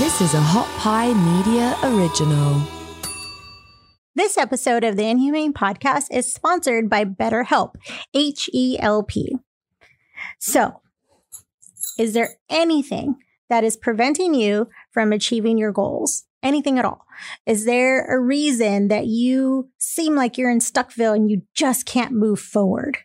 This is a Hot Pie Media original. This episode of the Inhumane Podcast is sponsored by BetterHelp, H E L P. So, is there anything that is preventing you from achieving your goals? Anything at all? Is there a reason that you seem like you're in Stuckville and you just can't move forward?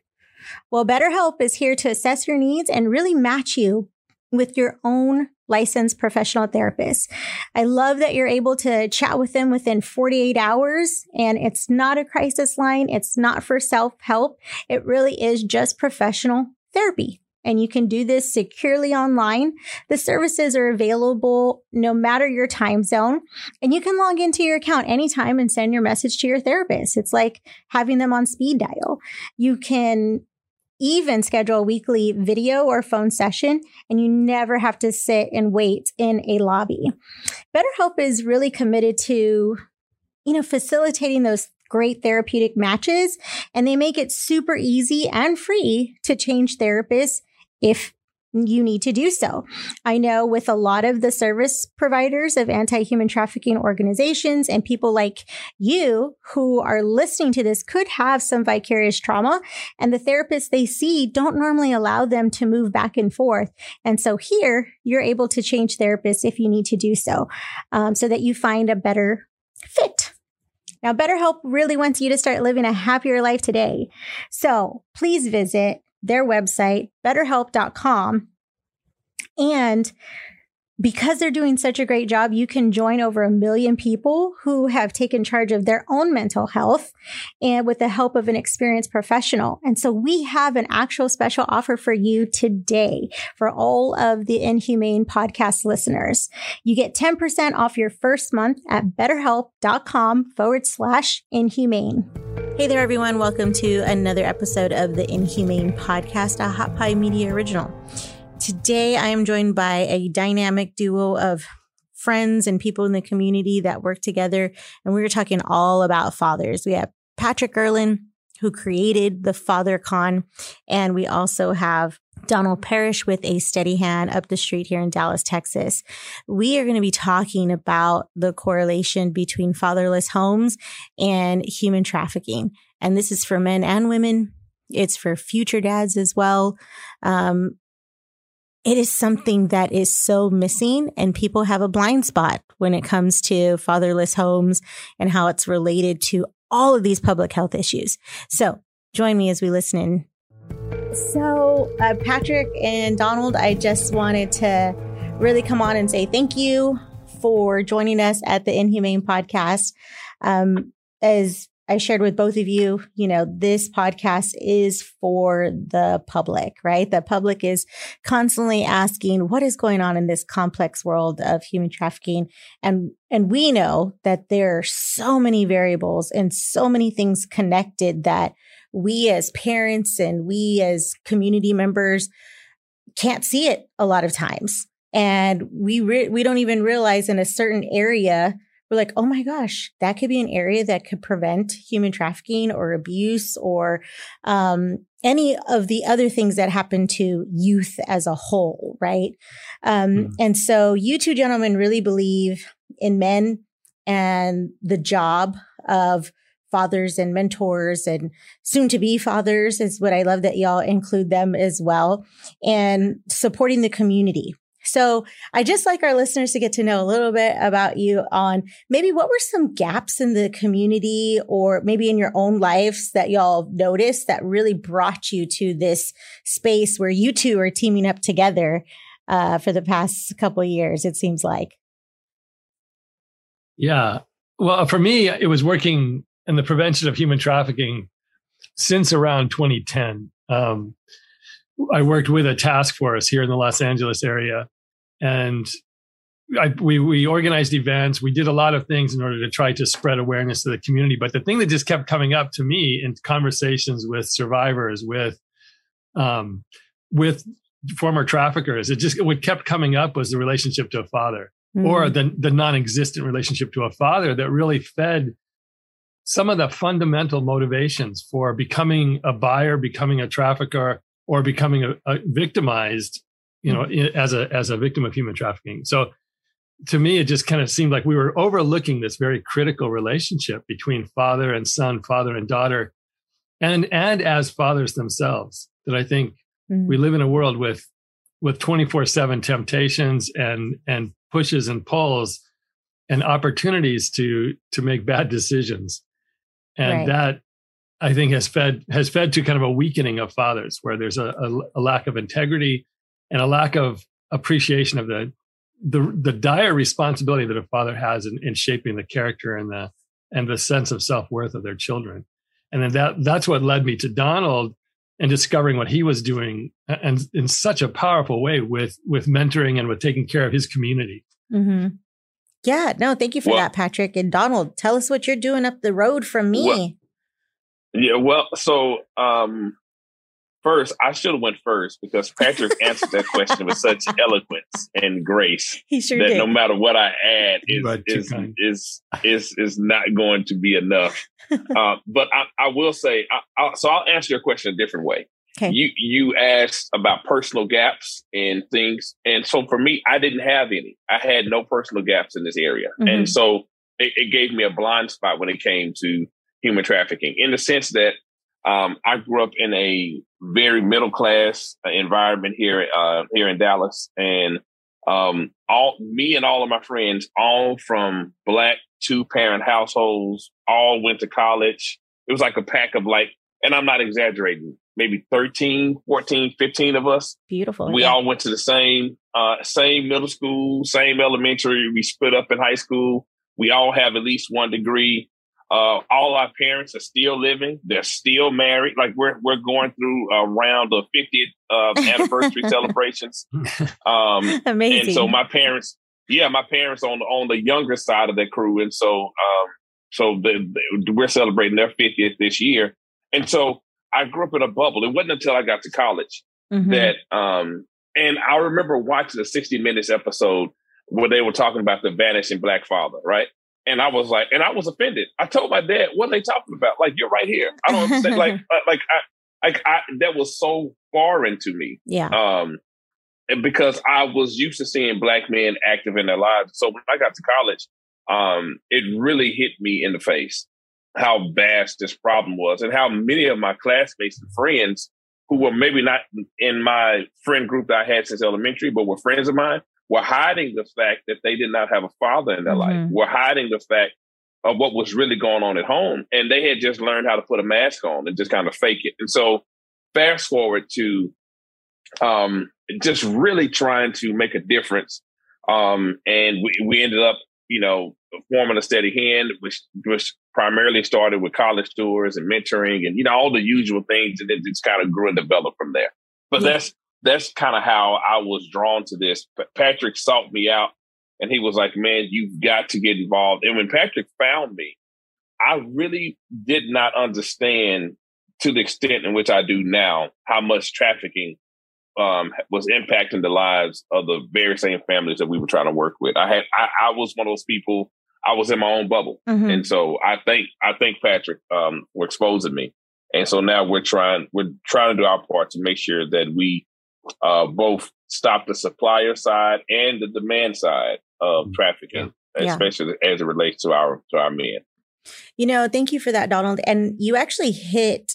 Well, BetterHelp is here to assess your needs and really match you with your own licensed professional therapist. I love that you're able to chat with them within 48 hours and it's not a crisis line. It's not for self help. It really is just professional therapy. And you can do this securely online. The services are available no matter your time zone. And you can log into your account anytime and send your message to your therapist. It's like having them on speed dial. You can even schedule a weekly video or phone session, and you never have to sit and wait in a lobby. BetterHelp is really committed to, you know, facilitating those great therapeutic matches, and they make it super easy and free to change therapists if you need to do so. I know with a lot of the service providers of anti human trafficking organizations and people like you who are listening to this could have some vicarious trauma, and the therapists they see don't normally allow them to move back and forth. And so here you're able to change therapists if you need to do so, um, so that you find a better fit. Now, BetterHelp really wants you to start living a happier life today. So please visit their website, betterhelp.com. And because they're doing such a great job, you can join over a million people who have taken charge of their own mental health and with the help of an experienced professional. And so we have an actual special offer for you today for all of the Inhumane podcast listeners. You get 10% off your first month at betterhelp.com forward slash inhumane. Hey there, everyone. Welcome to another episode of the Inhumane podcast, a Hot Pie Media original. Today, I am joined by a dynamic duo of friends and people in the community that work together. And we are talking all about fathers. We have Patrick Erlin, who created the Father Con. And we also have Donald Parrish with a steady hand up the street here in Dallas, Texas. We are going to be talking about the correlation between fatherless homes and human trafficking. And this is for men and women. It's for future dads as well. Um, it is something that is so missing and people have a blind spot when it comes to fatherless homes and how it's related to all of these public health issues. So join me as we listen in. So, uh, Patrick and Donald, I just wanted to really come on and say thank you for joining us at the Inhumane podcast. Um, as I shared with both of you, you know, this podcast is for the public, right? The public is constantly asking what is going on in this complex world of human trafficking. And, and we know that there are so many variables and so many things connected that we as parents and we as community members can't see it a lot of times. And we, re- we don't even realize in a certain area we're like, oh my gosh, that could be an area that could prevent human trafficking or abuse or um, any of the other things that happen to youth as a whole, right? Um, mm And so you two gentlemen really believe in men and the job of fathers and mentors and soon to be fathers is what I love that y'all include them as well and supporting the community, so I just like our listeners to get to know a little bit about you on maybe what were some gaps in the community or maybe in your own lives that y'all noticed that really brought you to this space where you two are teaming up together uh, for the past couple years, it seems like. Yeah. Well, for me, it was working in the prevention of human trafficking since around 2010. Um, I worked with a task force here in the Los Angeles area and I, we we organized events. We did a lot of things in order to try to spread awareness to the community. But the thing that just kept coming up to me in conversations with survivors, with um, with former traffickers, it just what kept coming up was the relationship to a father, mm-hmm. or the the non-existent relationship to a father that really fed some of the fundamental motivations for becoming a buyer, becoming a trafficker, or becoming a, a victimized you know, as a as a victim of human trafficking. So to me, it just kind of seemed like we were overlooking this very critical relationship between father and son, father and daughter, and and as fathers themselves. That I think mm-hmm. we live in a world with with 24/7 temptations and and pushes and pulls and opportunities to to make bad decisions. And right. that I think has fed has fed to kind of a weakening of fathers where there's a, a, a lack of integrity and a lack of appreciation of the the the dire responsibility that a father has in, in shaping the character and the and the sense of self-worth of their children. And then that that's what led me to Donald and discovering what he was doing and in such a powerful way with with mentoring and with taking care of his community. Mm-hmm. Yeah, no, thank you for well, that, Patrick. And Donald, tell us what you're doing up the road from me. Well, yeah, well, so um, first, I should have went first because Patrick answered that question with such eloquence and grace he sure that did. no matter what I add is is, is, is is not going to be enough. uh, but I, I, will say, I, I, so I'll answer your question a different way. Okay. You you asked about personal gaps and things, and so for me, I didn't have any. I had no personal gaps in this area, mm-hmm. and so it, it gave me a blind spot when it came to human trafficking in the sense that um, I grew up in a very middle class environment here uh, here in Dallas, and um, all me and all of my friends, all from black two parent households, all went to college. It was like a pack of like, and I'm not exaggerating, maybe 13, 14, 15 of us. Beautiful. We yeah. all went to the same uh, same middle school, same elementary. We split up in high school. We all have at least one degree. Uh, all our parents are still living. They're still married. Like we're we're going through a round of 50th uh, anniversary celebrations. Um, Amazing. And so my parents, yeah, my parents on on the younger side of that crew, and so um, so the, the, we're celebrating their 50th this year. And so I grew up in a bubble. It wasn't until I got to college mm-hmm. that, um, and I remember watching a 60 Minutes episode where they were talking about the vanishing black father, right? And I was like, and I was offended. I told my dad, "What are they talking about? Like, you're right here. I don't understand. like, like I, like I, that was so foreign to me. Yeah. Um, because I was used to seeing black men active in their lives. So when I got to college, um, it really hit me in the face how vast this problem was and how many of my classmates and friends who were maybe not in my friend group that I had since elementary, but were friends of mine, were hiding the fact that they did not have a father in their mm-hmm. life, were hiding the fact of what was really going on at home. And they had just learned how to put a mask on and just kind of fake it. And so fast forward to um, just really trying to make a difference. Um, and we, we ended up, you know, forming a steady hand, which, which primarily started with college tours and mentoring and, you know, all the usual things. And it just kind of grew and developed from there. But yeah. that's that's kind of how I was drawn to this. But Patrick sought me out and he was like, man, you've got to get involved. And when Patrick found me, I really did not understand to the extent in which I do now how much trafficking um, was impacting the lives of the very same families that we were trying to work with. I had, I, I was one of those people. I was in my own bubble, mm-hmm. and so I think, I think Patrick um, were exposing me, and so now we're trying, we're trying to do our part to make sure that we uh, both stop the supplier side and the demand side of mm-hmm. trafficking, yeah. especially as it relates to our to our men. You know, thank you for that, Donald. And you actually hit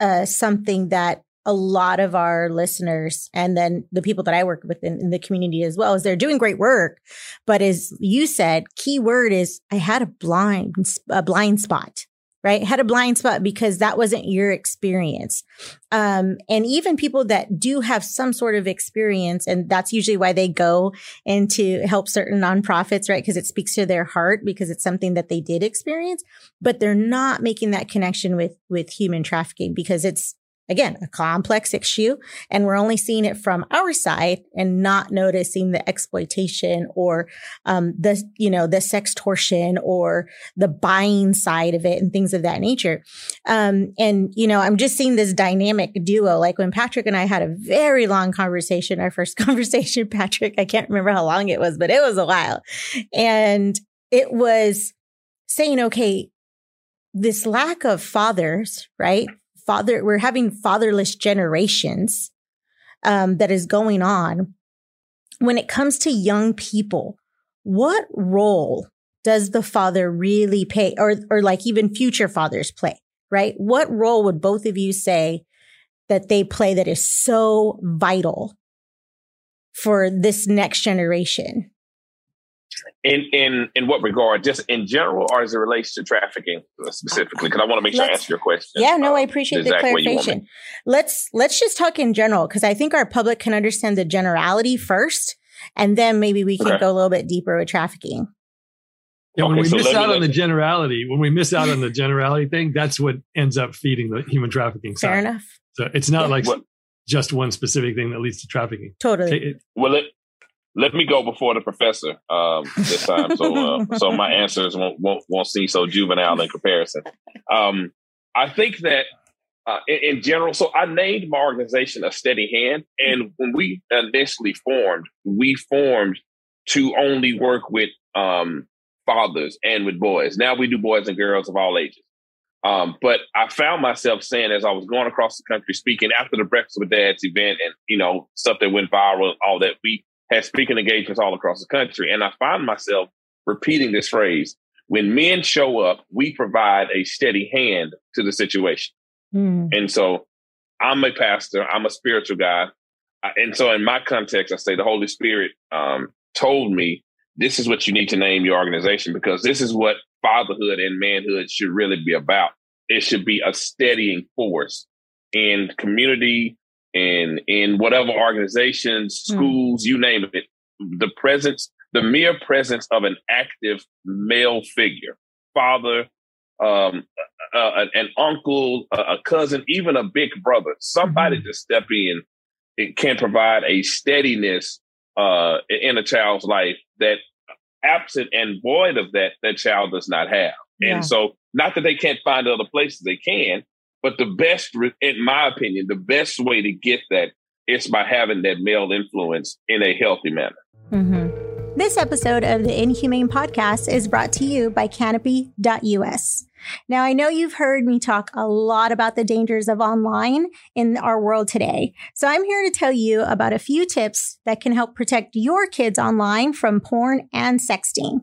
uh, something that a lot of our listeners and then the people that I work with in, in, the community as well is they're doing great work. But as you said, key word is I had a blind, a blind spot right? Had a blind spot because that wasn't your experience. Um, and even people that do have some sort of experience, and that's usually why they go into help certain nonprofits, right? Because it speaks to their heart because it's something that they did experience, but they're not making that connection with, with human trafficking because it's, again, a complex issue. And we're only seeing it from our side and not noticing the exploitation or, um, the, you know, the sextortion or the buying side of it and things of that nature. Um, and, you know, I'm just seeing this dynamic duo. Like when Patrick and I had a very long conversation, our first conversation, Patrick, I can't remember how long it was, but it was a while. And it was saying, okay, this lack of fathers, right? Father, we're having fatherless generations um, that is going on. When it comes to young people, what role does the father really play or, or like even future fathers play, right? What role would both of you say that they play that is so vital for this next generation? In in in what regard? Just in general, or as it relates to trafficking specifically? Because I want to make sure let's, I answer your question. Yeah, no, I uh, appreciate the, the clarification. Let's let's just talk in general because I think our public can understand the generality first, and then maybe we can okay. go a little bit deeper with trafficking. Yeah, when okay, we so miss out on the generality, when we miss out on the generality thing, that's what ends up feeding the human trafficking side. Fair enough. So it's not yeah. like what? just one specific thing that leads to trafficking. Totally. It, well, it, let me go before the professor um, this time, so uh, so my answers won't, won't won't seem so juvenile in comparison. Um, I think that uh, in, in, general, so I named my organization a Steady Hand, and when we initially formed, we formed to only work with um, fathers and with boys. Now we do boys and girls of all ages. Um, but I found myself saying as I was going across the country speaking after the Breakfast with Dads event and, you know, stuff that went viral, all that, we had speaking engagements all across the country. And I find myself repeating this phrase when men show up, we provide a steady hand to the situation. Mm. And so I'm a pastor, I'm a spiritual guy. And so in my context, I say the Holy Spirit um, told me this is what you need to name your organization because this is what fatherhood and manhood should really be about. It should be a steadying force in community and in whatever organizations, hmm. schools, mm. you name it. The presence, the mere presence of an active male figure, father, um, uh, an uncle, a cousin, even a big brother, somebody mm-hmm. to step in, it can provide a steadiness uh, in a child's life that absent and void of that, that child does not have. Yeah. And so, not that they can't find other places, they can, but the best, in my opinion, the best way to get that is by having that male influence in a healthy manner. Mm-hmm. This episode of the Inhumane Podcast is brought to you by Canopy.us. Now, I know you've heard me talk a lot about the dangers of online in our world today. So I'm here to tell you about a few tips that can help protect your kids online from porn and sexting.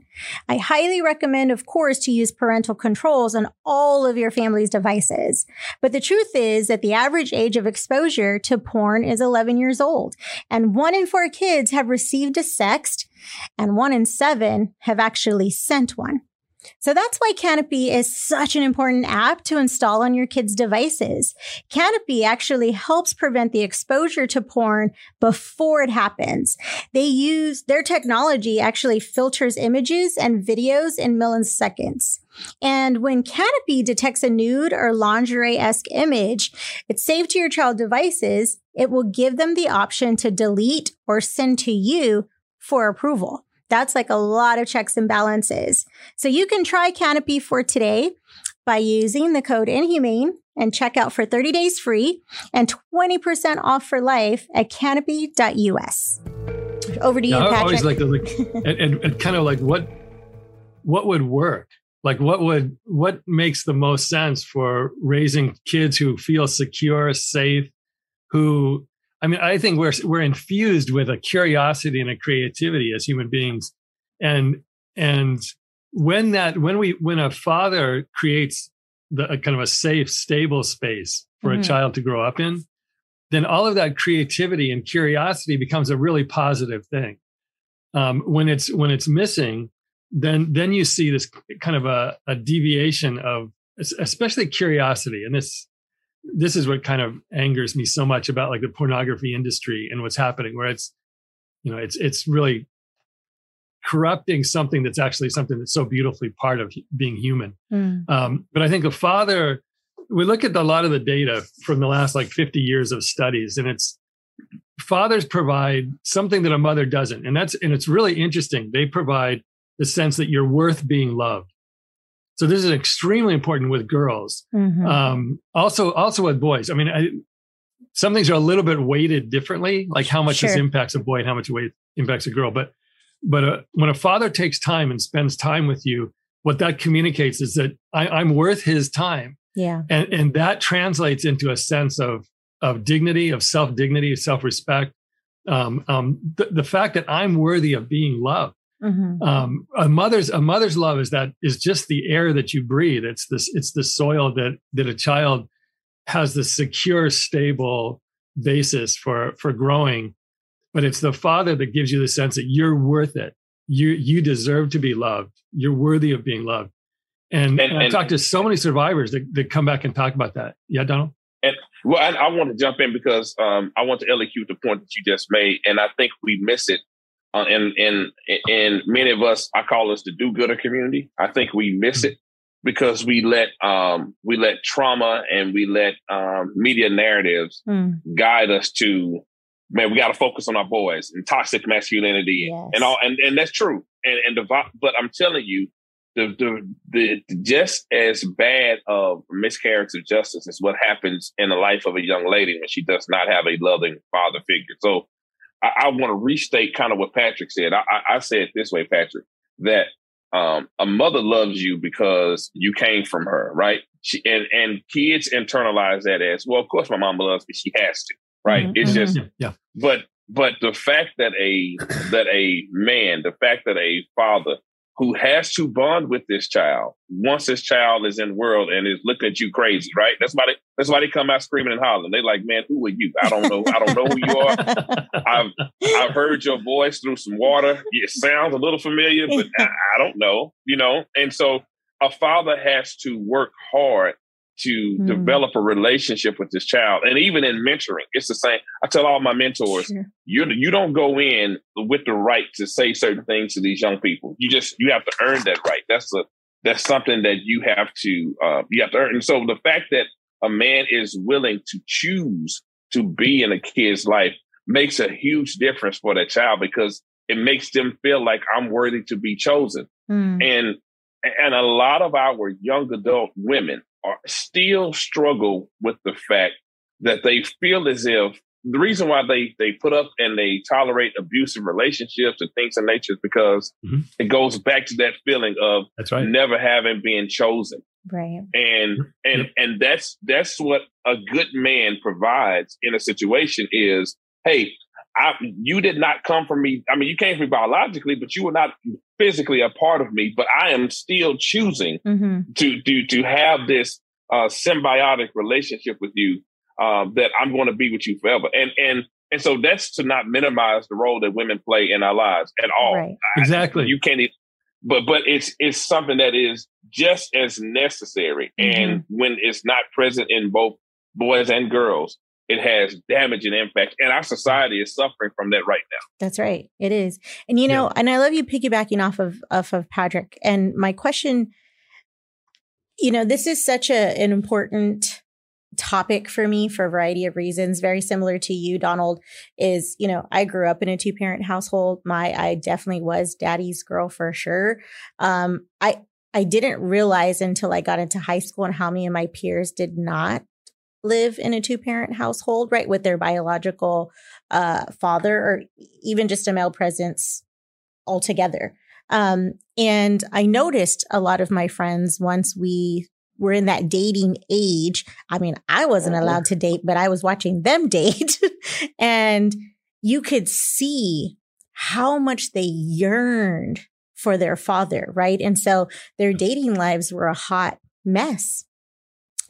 I highly recommend, of course, to use parental controls on all of your family's devices. But the truth is that the average age of exposure to porn is 11 years old, and one in four kids have received a sext, and one in seven have actually sent one. So that's why Canopy is such an important app to install on your kids' devices. Canopy actually helps prevent the exposure to porn before it happens. They use their technology actually filters images and videos in milliseconds. And when Canopy detects a nude or lingerie-esque image, it's saved to your child devices. It will give them the option to delete or send to you for approval. That's like a lot of checks and balances. So you can try Canopy for today by using the code Inhumane and check out for 30 days free and 20% off for life at canopy.us. Over to you, Patrick. I always like to look and kind of like what what would work like what would what makes the most sense for raising kids who feel secure safe who I mean, I think we're we're infused with a curiosity and a creativity as human beings, and and when that when we when a father creates the a kind of a safe, stable space for mm-hmm. a child to grow up in, then all of that creativity and curiosity becomes a really positive thing. Um, when it's when it's missing, then then you see this kind of a, a deviation of especially curiosity, and this this is what kind of angers me so much about like the pornography industry and what's happening where it's you know it's it's really corrupting something that's actually something that's so beautifully part of being human. Mm. um, but i think a father we look at a lot of the data from the last like 50 years of studies and it's fathers provide something that a mother doesn't and that's and it's really interesting. They provide the sense that you're worth being loved so this is extremely important with girls. Mm-hmm. Um, also, also with boys. I mean, I, some things are a little bit weighted differently, like how much sure. this impacts a boy and how much weight impacts a girl. But but uh, when a father takes time and spends time with you, what that communicates is that I, I'm worth his time. Yeah, and and that translates into a sense of of dignity, of self dignity, of self respect. Um, um, the, the fact that I'm worthy of being loved Mm-hmm. Um, a mother's a mother's love is that is just the air that you breathe. It's this it's the soil that that a child has the secure, stable basis for for growing. But it's the father that gives you the sense that you're worth it. You you deserve to be loved. You're worthy of being loved. And, and, and I've talked to so many survivors that, that come back and talk about that. Yeah, Donald. And well, I, I want to jump in because um, I want to elicute the point that you just made, and I think we miss it. Uh, and and and many of us, I call us the do-gooder community. I think we miss mm-hmm. it because we let um, we let trauma and we let um, media narratives mm. guide us to man. We got to focus on our boys and toxic masculinity yes. and all, and and that's true. And and the but I'm telling you, the, the, the just as bad of miscarriage of justice is what happens in the life of a young lady when she does not have a loving father figure. So I, I want to restate kind of what Patrick said. I, I, I said this way, Patrick, that um, a mother loves you because you came from her, right? She, and and kids internalize that as well. Of course, my mom loves me; she has to, right? Mm-hmm. It's just, yeah. But but the fact that a that a man, the fact that a father who has to bond with this child once this child is in the world and is looking at you crazy, right? That's why they that's why they come out screaming and hollering. They like, man, who are you? I don't know. I don't know who you are. I've I've heard your voice through some water. It sounds a little familiar, but I, I don't know, you know. And so a father has to work hard to mm. develop a relationship with this child. And even in mentoring, it's the same. I tell all my mentors, sure. you you don't go in with the right to say certain things to these young people. You just you have to earn that right. That's a that's something that you have to uh, you have to earn. And so the fact that a man is willing to choose to be in a kid's life makes a huge difference for that child because it makes them feel like I'm worthy to be chosen. Mm. And and a lot of our young adult women are still struggle with the fact that they feel as if the reason why they they put up and they tolerate abusive relationships and things of nature is because mm-hmm. it goes back to that feeling of that's right. never having been chosen. Right. And and and that's that's what a good man provides in a situation is, hey, I, you did not come from me. I mean, you came from me biologically, but you were not physically a part of me. But I am still choosing mm-hmm. to to to have this uh, symbiotic relationship with you uh, that I'm going to be with you forever. And and and so that's to not minimize the role that women play in our lives at all. Right. I, exactly. You can't. But but it's it's something that is just as necessary. Mm-hmm. And when it's not present in both boys and girls, it has damaging impact. And our society is suffering from that right now. That's right. It is. And you know, yeah. and I love you piggybacking off of off of Patrick. And my question, you know, this is such a an important topic for me for a variety of reasons very similar to you donald is you know i grew up in a two parent household my i definitely was daddy's girl for sure um i i didn't realize until i got into high school and how many of my peers did not live in a two parent household, right, with their biological uh, father or even just a male presence altogether. Um, and I noticed a lot of my friends once we were in that dating age. I mean, I wasn't mm-hmm. allowed to date, but I was watching them date. and you could see how much they yearned for their father, right? And so their dating lives were a hot mess.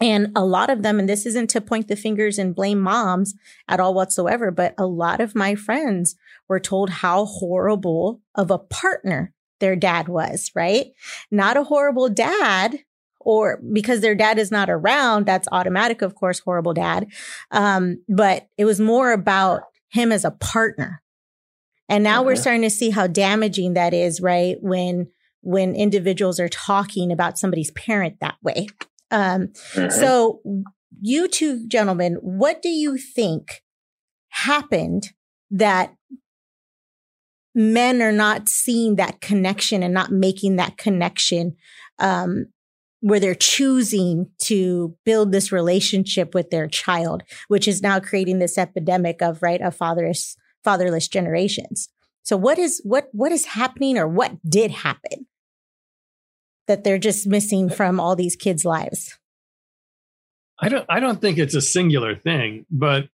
And a lot of them, and this isn't to point the fingers and blame moms at all whatsoever, but a lot of my friends were told how horrible of a partner their dad was, right? Not a horrible dad, or because their dad is not around, that's automatic, of course, horrible dad. Um, but it was more about him as a partner. And now we're starting to see how damaging that is, right? When when individuals are talking about somebody's parent that way. Um, mm-hmm. So, you two gentlemen, what do you think happened that men are not seeing that connection and not making that connection um, where they're choosing to build this relationship with their child, which is now creating this epidemic of right of fatherless fatherless generations. So what is what what is happening or what did happen that they're just missing from all these kids' lives? I don't I don't think it's a singular thing, but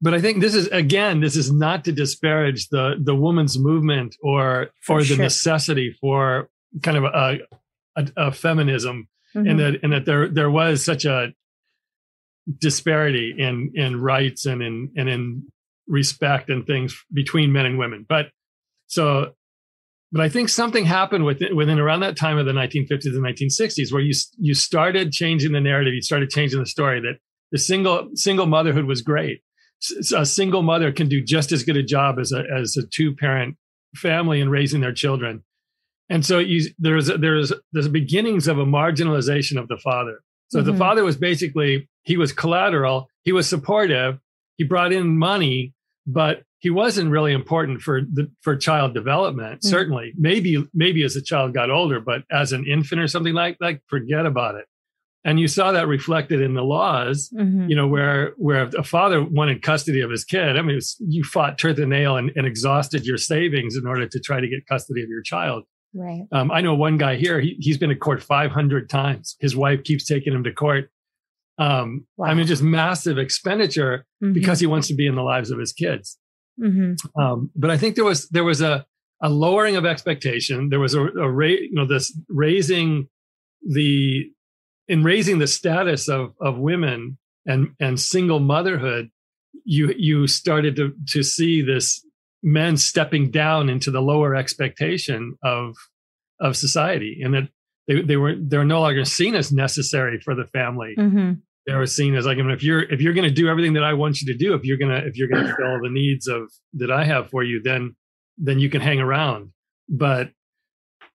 but I think this is again, this is not to disparage the the woman's movement or For or the necessity for kind of a, a, a feminism, Mhm. and that and that there there was such a disparity in in rights and in and in respect and things between men and women. But so, but I think something happened within within around that time of the 1950s and 1960s where you you started changing the narrative, you started changing the story that the single single motherhood was great. S- A single mother can do just as good a job as a as a two parent family in raising their children. And so you, there's there's there's beginnings of a marginalization of the father. So the Mhm. father was basically he was collateral, he was supportive, he brought in money, but he wasn't really important for the for child development. Mhm. Certainly, maybe maybe as a child got older, but as an infant or something like that, forget about it. And you saw that reflected in the laws Mhm. you know, where where a father wanted custody of his kid. I mean, was, you fought tooth and nail and, and exhausted your savings in order to try to get custody of your child. Right. Um, I know one guy here; he, he's been to court 500 times. His wife keeps taking him to court. Um, I mean, just massive expenditure Mhm. because he wants to be in the lives of his kids. Mhm. Um, but I think there was there was a a lowering of expectation. There was a, a ra- you know this raising the in raising the status of of women and and single motherhood. You you started to to see this men stepping down into the lower expectation of of society, and that they they were they're no longer seen as necessary for the family Mhm. They were seen as like I mean, if you're if you're going to do everything that I want you to do, if you're gonna if you're gonna fill the needs of that I have for you, then then you can hang around. But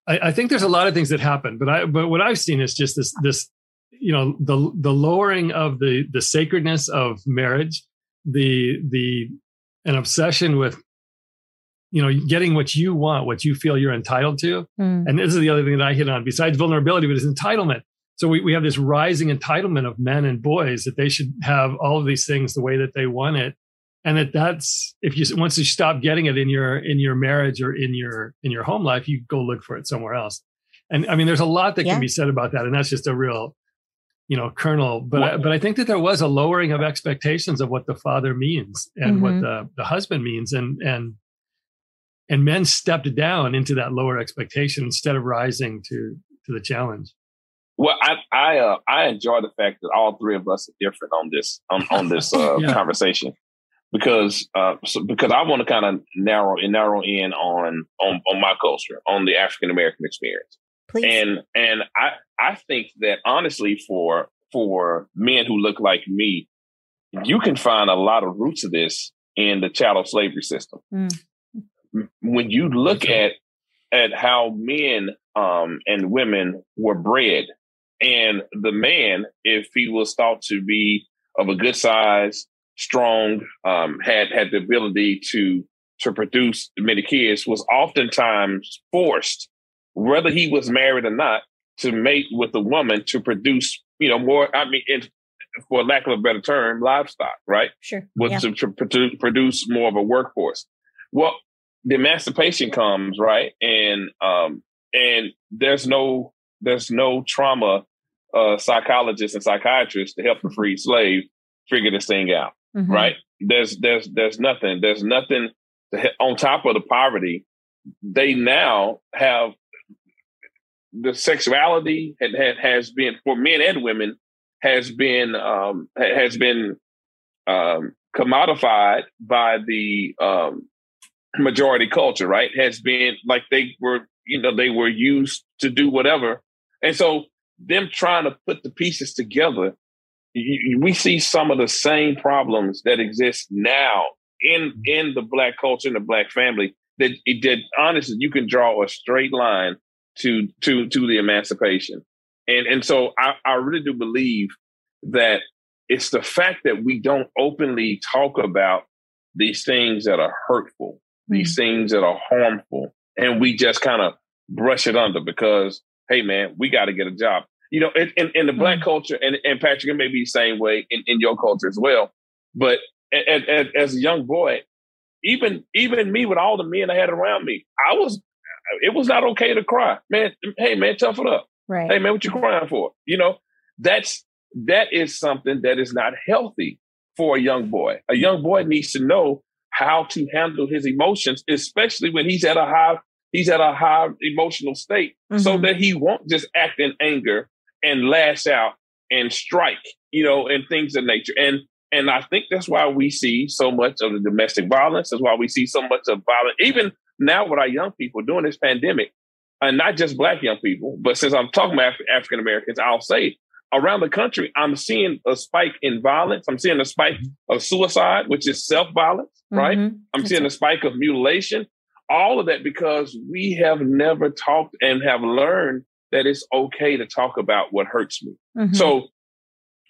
I, I think there's a lot of things that happen. But I but what I've seen is just this this you know the the lowering of the the sacredness of marriage, the the an obsession with you know getting what you want, what you feel you're entitled to, Mm. and this is the other thing that I hit on besides vulnerability, but is entitlement. So we, we have this rising entitlement of men and boys that they should have all of these things the way that they want it. And that that's, if you, once you stop getting it in your, in your marriage or in your, in your home life, you go look for it somewhere else. And I mean, there's a lot that Yeah. can be said about that. And that's just a real, you know, kernel. But, I, but I think that there was a lowering of expectations of what the father means and what Mhm. the, the husband means. And, and, and men stepped down into that lower expectation instead of rising to to the challenge. Well, I I uh, I enjoy the fact that all three of us are different on this on, on this uh, Yeah. conversation because uh, so, because I want to kind of narrow and narrow in on on on my culture on the African American experience Please. and and I I think that honestly for for men who look like me, you can find a lot of roots of this in the chattel slavery system. Mm. When you look at at how men um, and women were bred, and the man, if he was thought to be of a good size, strong, um, had had the ability to to produce many kids, was oftentimes forced, whether he was married or not, to mate with a woman to produce, you know, more. I mean, in, for lack of a better term, livestock, right? sure. was Yeah. to, to produce more of a workforce. Well, the emancipation comes right, and um, and there's no there's no trauma uh, psychologists and psychiatrists to help the free slave figure this thing out, Mhm. right? There's there's there's nothing there's nothing on top of the poverty. They now have the sexuality had, had, has been for men and women has been um, has been um, commodified by the um, majority culture, right? Has been like they were, you know, they were used to do whatever. And so them trying to put the pieces together, you, we see some of the same problems that exist now in mm-hmm. in the black culture and the black family that it did honestly you can draw a straight line to to to the emancipation. And and so I, I really do believe that it's the fact that we don't openly talk about these things that are hurtful, these mm. things that are harmful, and we just kind of brush it under because, hey man, we got to get a job. You know, in, in, in the black mm-hmm. culture, and, and Patrick, it may be the same way in, in your culture as well. But a- a- a- as a young boy, even even me with all the men I had around me, I was it was not okay to cry. Man, hey man, tough it up. Right. Hey man, what you crying for? You know, that's that is something that is not healthy for a young boy. A young boy needs to know how to handle his emotions, especially when he's at a high he's at a high emotional state, mm-hmm. so that he won't just act in anger and lash out and strike, you know, and things of nature. And and I think that's why we see so much of the domestic violence. That's why we see so much of violence, even now with our young people during this pandemic, and not just black young people, but since I'm talking about Af- African Americans, I'll say around the country, I'm seeing a spike in violence. I'm seeing a spike of suicide, which is self violence, mm-hmm. right? I'm That's seeing a spike of mutilation. All of that because we have never talked and have learned that it's okay to talk about what hurts me. Mm-hmm. So,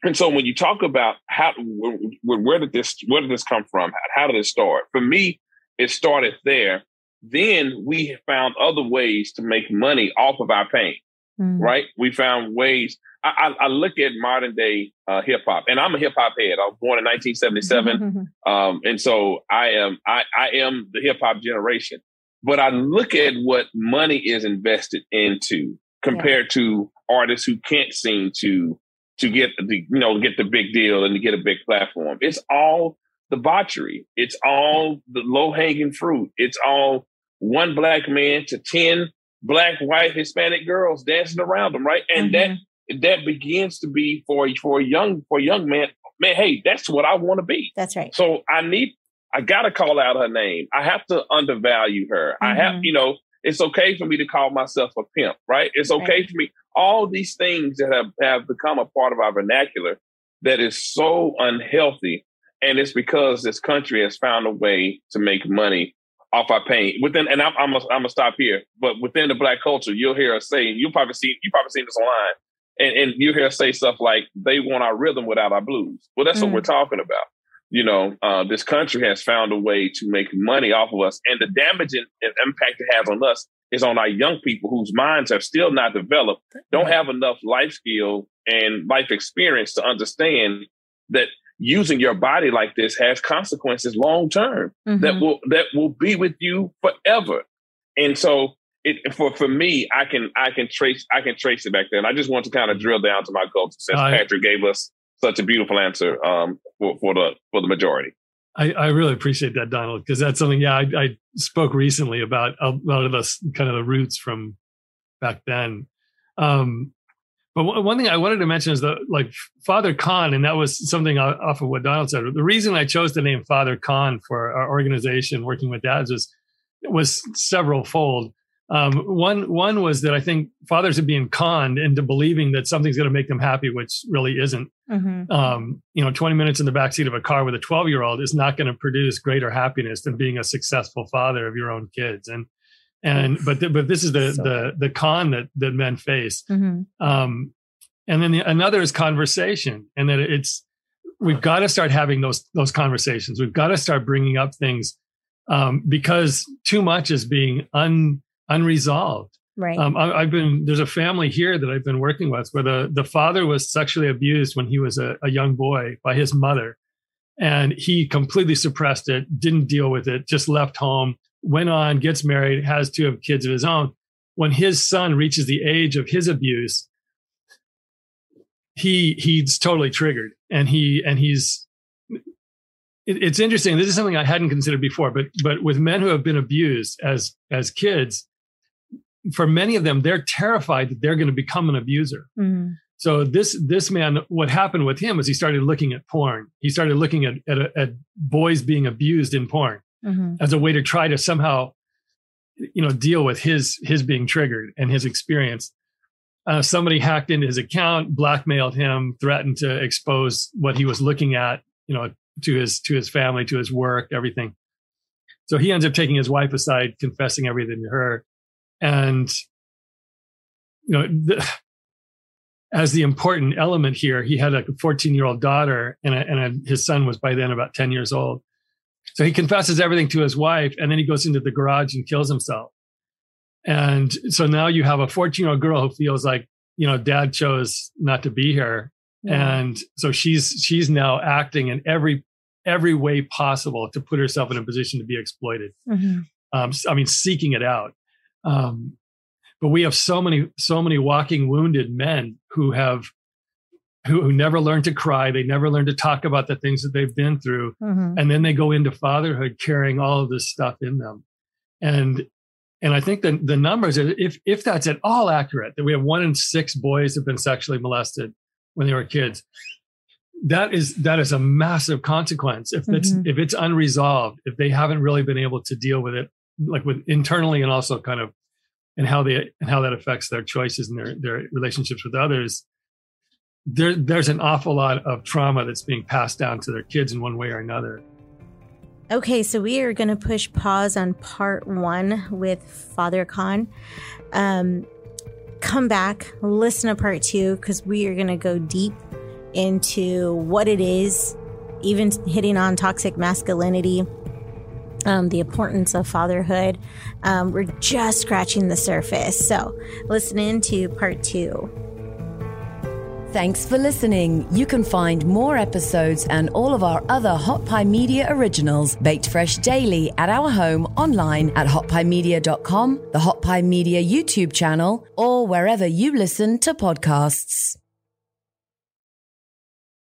and so when you talk about how, where, where, did this, where did this come from? How did it start? For me, it started there. Then we found other ways to make money off of our pain, mm-hmm. right? We found ways. I, I, I look at modern day uh, hip hop, and I'm a hip hop head. I was born in 1977, um, and so I am I, I am the hip hop generation. But I look at what money is invested into compared yeah. to artists who can't seem to to get the you know get the big deal and to get a big platform. It's all debauchery. It's all the low hanging fruit. It's all one black man to ten black, white, Hispanic girls dancing around them, right? And mm-hmm. that that begins to be for for a young for a young man. Man, hey, that's what I want to be. That's right. So I need I gotta call out her name. I have to undervalue her. Mm-hmm. I have, mm-hmm. you know, it's okay for me to call myself a pimp, right? It's okay right. for me. All these things that have, have become a part of our vernacular that is so unhealthy. And it's because this country has found a way to make money off our pain within, and I'm, I'm, gonna, I'm gonna stop here, but within the black culture, you'll hear us say, you'll probably see, you probably seen this online and, and you hear us say stuff like, they want our rhythm without our blues. Well, that's mm. what we're talking about you know, uh, this country has found a way to make money off of us. And the damage and, impact it has on us is on our young people whose minds have still not developed, don't have enough life skill and life experience to understand that using your body like this has consequences long term mm-hmm. that will that will be with you forever. And so it for for me, I can I can trace I can trace it back there. And I just want to kind of drill down to my culture since Patrick gave us such a beautiful answer um, for, for the for the majority. I, I really appreciate that, Donald, because that's something. Yeah, I, I, spoke recently about a lot of the kind of the roots from back then. Um, but one thing I wanted to mention is that, like Father Con, and that was something off of what Donald said. The reason I chose the name Father Con for our organization, working with dads, was was several fold. Um, one one was that I think fathers are being conned into believing that something's going to make them happy, which really isn't. Mm-hmm. Um, you know, 20 minutes in the backseat of a car with a 12 year old is not going to produce greater happiness than being a successful father of your own kids. And and but th- but this is the so. the the con that that men face. Mm-hmm. Um, and then the, another is conversation, and that it's we've got to start having those those conversations. We've got to start bringing up things um, because too much is being un unresolved. Right. Um, I, have been there's a family here that I've been working with where the the father was sexually abused when he was a, a young boy by his mother, and he completely suppressed it, didn't deal with it, just left home, went on, gets married, has two of kids of his own. When his son reaches the age of his abuse, he he's totally triggered, and he and he's it's interesting. This is something I hadn't considered before, but but with men who have been abused as as kids, for many of them, they're terrified that they're going to become an abuser. Mm-hmm. So this this man, what happened with him is he started looking at porn. He started looking at at, at boys being abused in porn mm-hmm. as a way to try to somehow, you know, deal with his his being triggered and his experience. Uh, somebody hacked into his account, blackmailed him, threatened to expose what he was looking at, you know, to his to his family, to his work, everything. So he ends up taking his wife aside, confessing everything to her and you know the, as the important element here he had a 14 year old daughter and, a, and a, his son was by then about 10 years old. So he confesses everything to his wife and then he goes into the garage and kills himself. And so now you have a 14 year old girl who feels like you know dad chose not to be here. Yeah. and so she's she's now acting in every every way possible to put herself in a position to be exploited. Mm-hmm. um, i mean seeking it out um, but we have so many, so many walking wounded men who have who, who never learn to cry. They never learn to talk about the things that they've been through. Mhm. And then they go into fatherhood carrying all of this stuff in them. And and I think that the numbers, if if that's at all accurate, that we have one in six boys have been sexually molested when they were kids, that is that is a massive consequence. If it's Mhm. if it's unresolved, if they haven't really been able to deal with it, like with internally and also kind of and how they and how that affects their choices and their their relationships with others, there there's an awful lot of trauma that's being passed down to their kids in one way or another. Okay, so we are going to push pause on part one with Father Con. Um, come back, listen to part two, because we are going to go deep into what it is, even hitting on toxic masculinity, um, the importance of fatherhood. Um, we're just scratching the surface. So listen in to part two. Thanks for listening. You can find more episodes and all of our other Hot Pie Media originals baked fresh daily at our home online at hotpiemedia.com, the Hot Pie Media YouTube channel, or wherever you listen to podcasts.